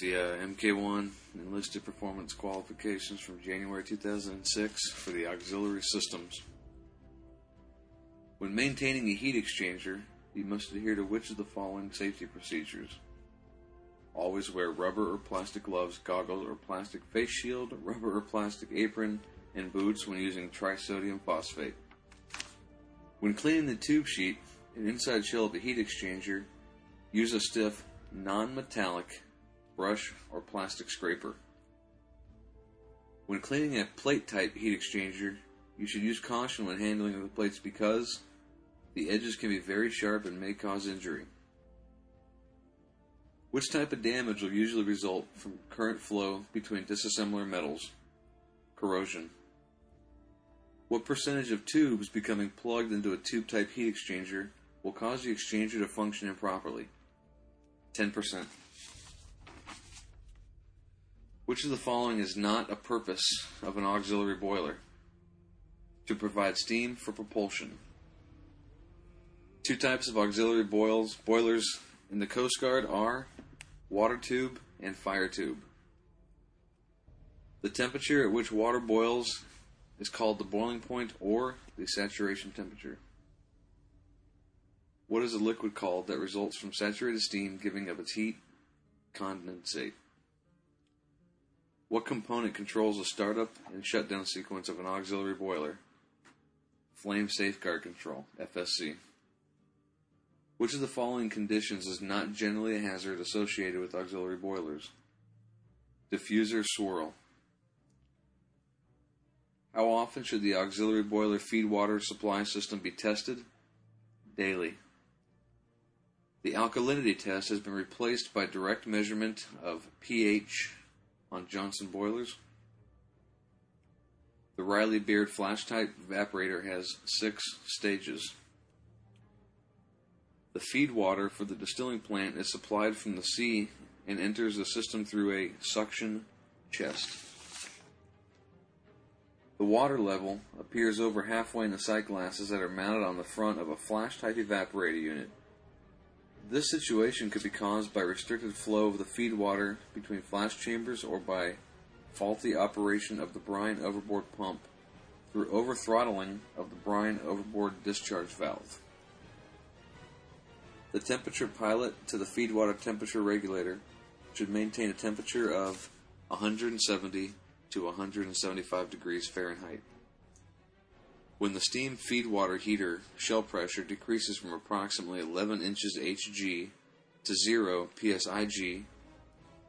The uh, MK1 enlisted performance qualifications from January 2006 for the auxiliary systems. When maintaining a heat exchanger, you must adhere to which of the following safety procedures? Always wear rubber or plastic gloves, goggles or plastic face shield, rubber or plastic apron, and boots when using trisodium phosphate. When cleaning the tube sheet and inside shell of the heat exchanger, use a stiff, non metallic brush or plastic scraper. When cleaning a plate type heat exchanger, you should use caution when handling the plates because the edges can be very sharp and may cause injury. Which type of damage will usually result from current flow between dissimilar metals? Corrosion. What percentage of tubes becoming plugged into a tube type heat exchanger will cause the exchanger to function improperly? 10%. Which of the following is not a purpose of an auxiliary boiler? To provide steam for propulsion. Two types of auxiliary boils, boilers in the Coast Guard are water tube and fire tube. The temperature at which water boils is called the boiling point or the saturation temperature. What is a liquid called that results from saturated steam giving up its heat? Condensate. What component controls the startup and shutdown sequence of an auxiliary boiler? Flame Safeguard Control, FSC. Which of the following conditions is not generally a hazard associated with auxiliary boilers? Diffuser swirl. How often should the auxiliary boiler feed water supply system be tested? Daily. The alkalinity test has been replaced by direct measurement of pH on Johnson boilers. The Riley Beaird flash type evaporator has six stages. The feed water for the distilling plant is supplied from the sea and enters the system through a suction chest. The water level appears over halfway in the sight glasses that are mounted on the front of a flash type evaporator unit. This situation could be caused by restricted flow of the feed water between flash chambers or by faulty operation of the brine overboard pump through overthrottling of the brine overboard discharge valve. The temperature pilot to the feed water temperature regulator should maintain a temperature of 170 to 175 degrees Fahrenheit. When the steam feed water heater shell pressure decreases from approximately 11 inches Hg to 0 psig,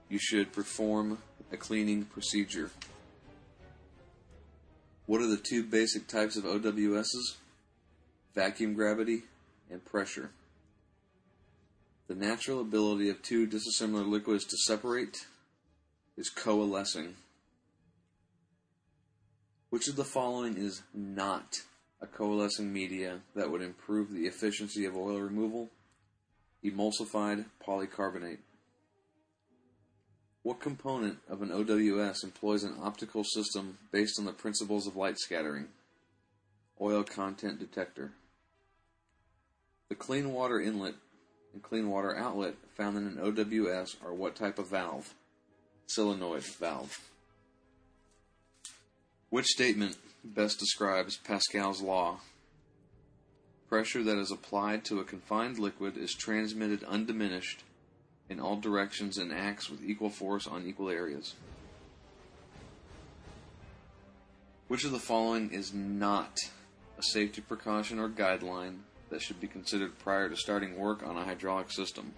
you should perform a cleaning procedure. What are the two basic types of OWSs? Vacuum gravity and pressure. The natural ability of two dissimilar liquids to separate is coalescing. Which of the following is not a coalescing media that would improve the efficiency of oil removal? Emulsified polycarbonate. What component of an OWS employs an optical system based on the principles of light scattering? Oil content detector. The clean water inlet and clean water outlet found in an OWS are what type of valve? Solenoid valve. Which statement best describes Pascal's law? Pressure that is applied to a confined liquid is transmitted undiminished in all directions and acts with equal force on equal areas. Which of the following is not a safety precaution or guideline that should be considered prior to starting work on a hydraulic system.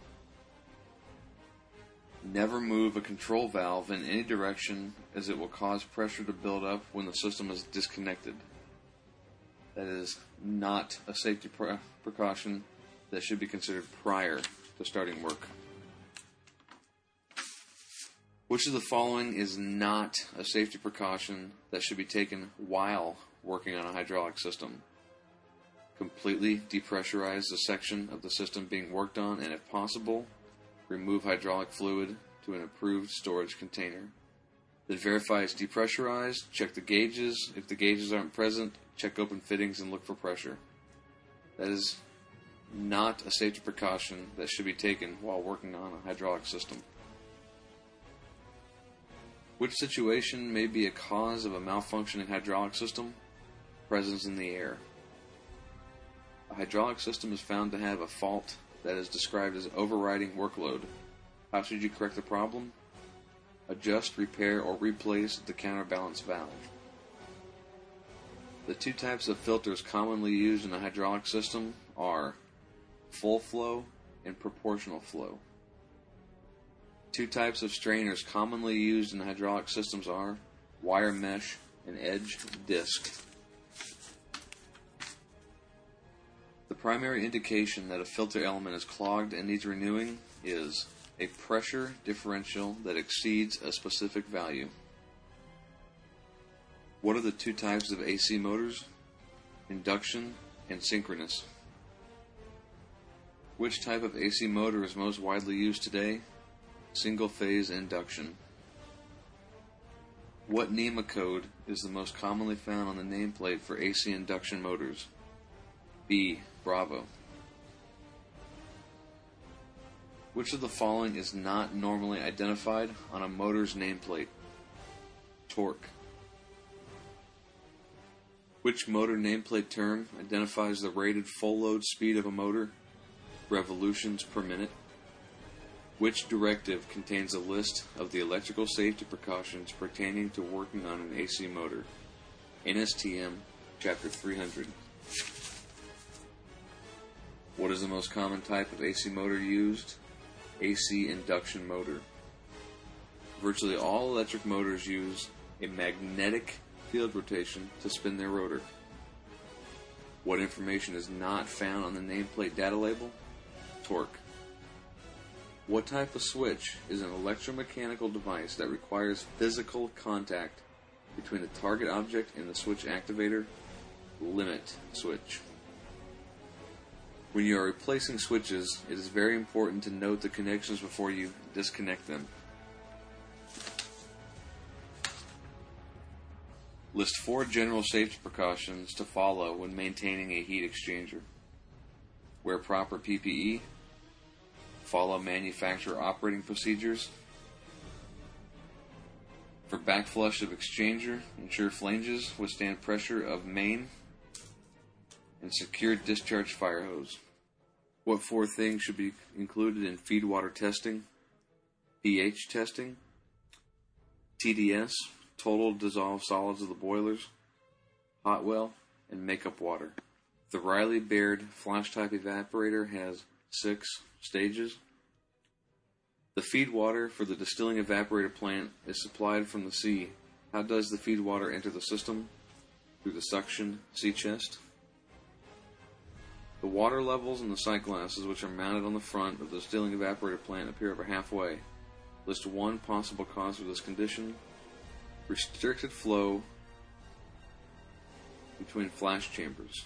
Never move a control valve in any direction as it will cause pressure to build up when the system is disconnected. That is not a safety pre- precaution that should be considered prior to starting work. Which of the following is not a safety precaution that should be taken while working on a hydraulic system? completely depressurize the section of the system being worked on, and if possible, remove hydraulic fluid to an approved storage container. Then verify it's depressurized, check the gauges. If the gauges aren't present, check open fittings and look for pressure. That is not a safety precaution that should be taken while working on a hydraulic system. Which situation may be a cause of a malfunctioning hydraulic system? Presence in the air. A hydraulic system is found to have a fault that is described as overriding workload. How should you correct the problem? Adjust, repair, or replace the counterbalance valve. The two types of filters commonly used in a hydraulic system are full flow and proportional flow. Two types of strainers commonly used in hydraulic systems are wire mesh and edged disc. Primary indication that a filter element is clogged and needs renewing is a pressure differential that exceeds a specific value. What are the two types of AC motors? Induction and synchronous. Which type of AC motor is most widely used today? Single phase induction. What NEMA code is the most commonly found on the nameplate for AC induction motors? B. Bravo. Which of the following is not normally identified on a motor's nameplate? Torque. Which motor nameplate term identifies the rated full load speed of a motor? Revolutions per minute. Which directive contains a list of the electrical safety precautions pertaining to working on an AC motor? NSTM, Chapter 300. What is the most common type of AC motor used? AC induction motor. Virtually all electric motors use a magnetic field rotation to spin their rotor. What information is not found on the nameplate data label? Torque. What type of switch is an electromechanical device that requires physical contact between the target object and the switch activator? Limit switch. When you are replacing switches, it is very important to note the connections before you disconnect them. List four general safety precautions to follow when maintaining a heat exchanger. Wear proper PPE. Follow manufacturer operating procedures. For backflush of exchanger, ensure flanges withstand pressure of main and secure discharge fire hose. What four things should be included in feed water testing? pH testing, TDS, total dissolved solids of the boilers, hot well, and makeup water. The Riley Beaird flash type evaporator has six stages. The feed water for the distilling evaporator plant is supplied from the sea. How does the feed water enter the system? Through the suction sea chest. The water levels in the sight glasses, which are mounted on the front of the distilling evaporator plant, appear over halfway. List one possible cause for this condition restricted flow between flash chambers.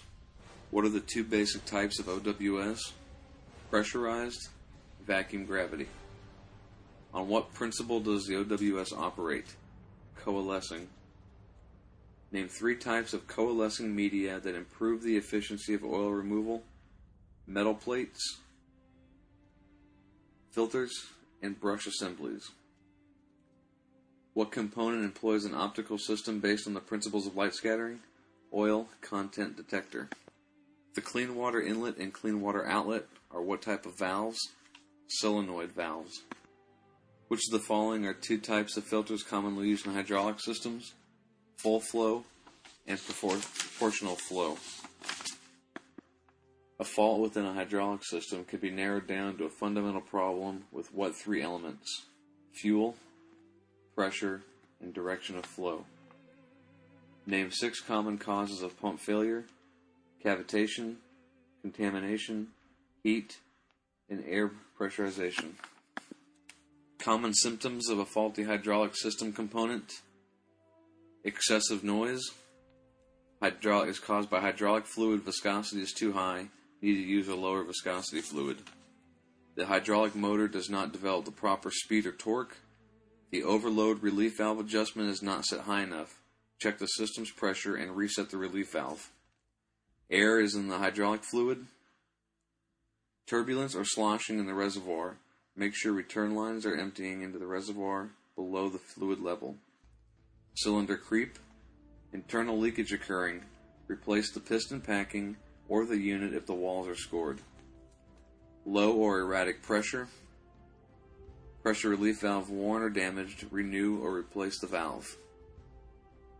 What are the two basic types of OWS? Pressurized, vacuum gravity. On what principle does the OWS operate? Coalescing. Name three types of coalescing media that improve the efficiency of oil removal metal plates, filters, and brush assemblies. What component employs an optical system based on the principles of light scattering? Oil content detector. The clean water inlet and clean water outlet are what type of valves? Solenoid valves. Which of the following are two types of filters commonly used in hydraulic systems? Full flow and proportional flow. A fault within a hydraulic system can be narrowed down to a fundamental problem with what three elements? Fuel, pressure, and direction of flow. Name six common causes of pump failure cavitation, contamination, heat, and air pressurization. Common symptoms of a faulty hydraulic system component excessive noise. Hydraulic is caused by hydraulic fluid viscosity is too high. You Need to use a lower viscosity fluid. The hydraulic motor does not develop the proper speed or torque. The overload relief valve adjustment is not set high enough. Check the system's pressure and reset the relief valve. Air is in the hydraulic fluid. Turbulence or sloshing in the reservoir. Make sure return lines are emptying into the reservoir below the fluid level. Cylinder creep, internal leakage occurring, replace the piston packing or the unit if the walls are scored. Low or erratic pressure, pressure relief valve worn or damaged, renew or replace the valve.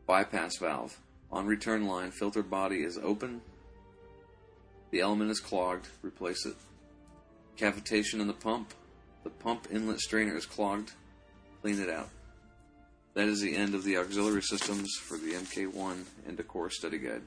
Bypass valve, on return line, filter body is open, the element is clogged, replace it. Cavitation in the pump, the pump inlet strainer is clogged, clean it out. That is the end of the auxiliary systems for the MK1 and Decor study guide.